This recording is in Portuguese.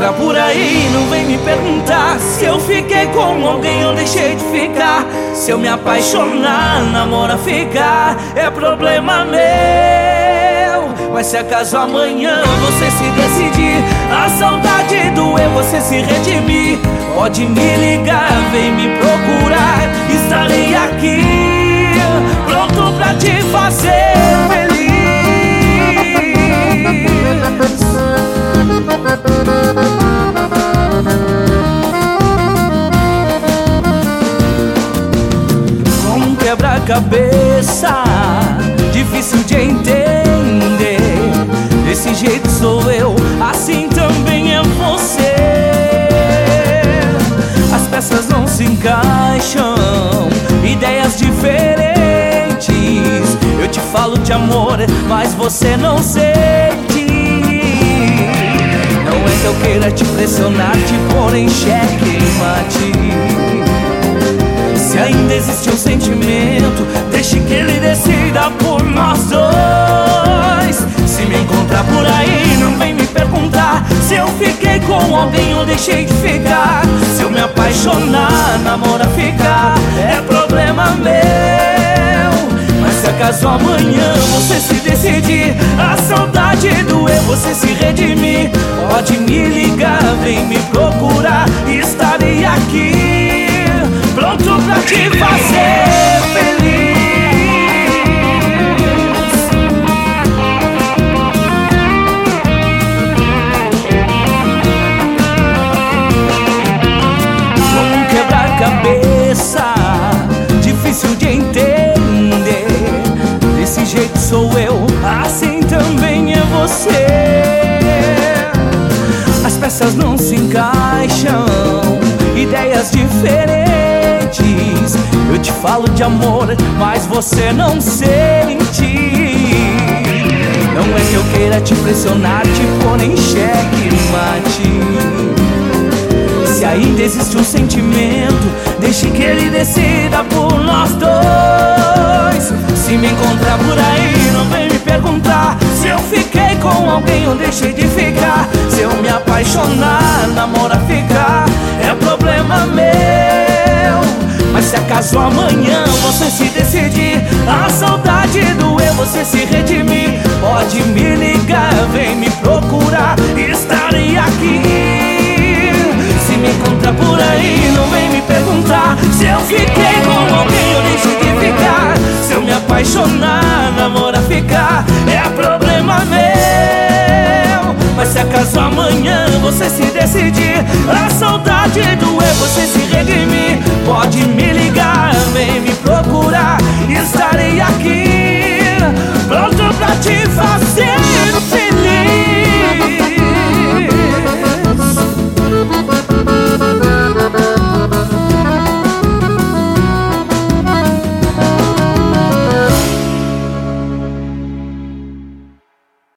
encontrar por aí, não vem me perguntar se eu fiquei com alguém ou deixei de ficar. Se eu me apaixonar, namora ficar, é problema meu. Mas se acaso amanhã você se decidir, a saudade doer, você se redimir, pode me ligar, vem me procurar, estarei aqui, pronto pra te fazer feliz. Quebra-cabeça, difícil de entender. Desse jeito sou eu, assim também é você. As peças não se encaixam, ideias diferentes. Eu te falo de amor, mas você não sente. Não é que eu queira te pressionar, te pôr em xeque mate. Por nós dois. Se me encontrar por aí, não vem me perguntar se eu fiquei com alguém ou deixei de ficar. Se eu me apaixonar, namora ficar, é problema meu. Mas se acaso amanhã você se decidir, a saudade doer, você se redimir, pode me ligar, vem me de entender. Desse jeito sou eu, assim também é você. As peças não se encaixam, ideias diferentes. Eu te falo de amor, mas você não sente. Não é que eu queira te pressionar, te pôr em xeque mate. Se ainda existe um sentimento, deixe que ele decida por nós dois. Se me encontrar por aí, não vem me perguntar se eu fiquei com alguém ou deixei de ficar. Se eu me apaixonar, namora ficar, é problema meu. Mas se acaso amanhã você se decidir, a saudade doer, você se redimir, apaixonar, namora ficar, é problema meu. Mas se acaso amanhã você se decidir, a saudade doer, você se redimir, pode me ligar, vem me.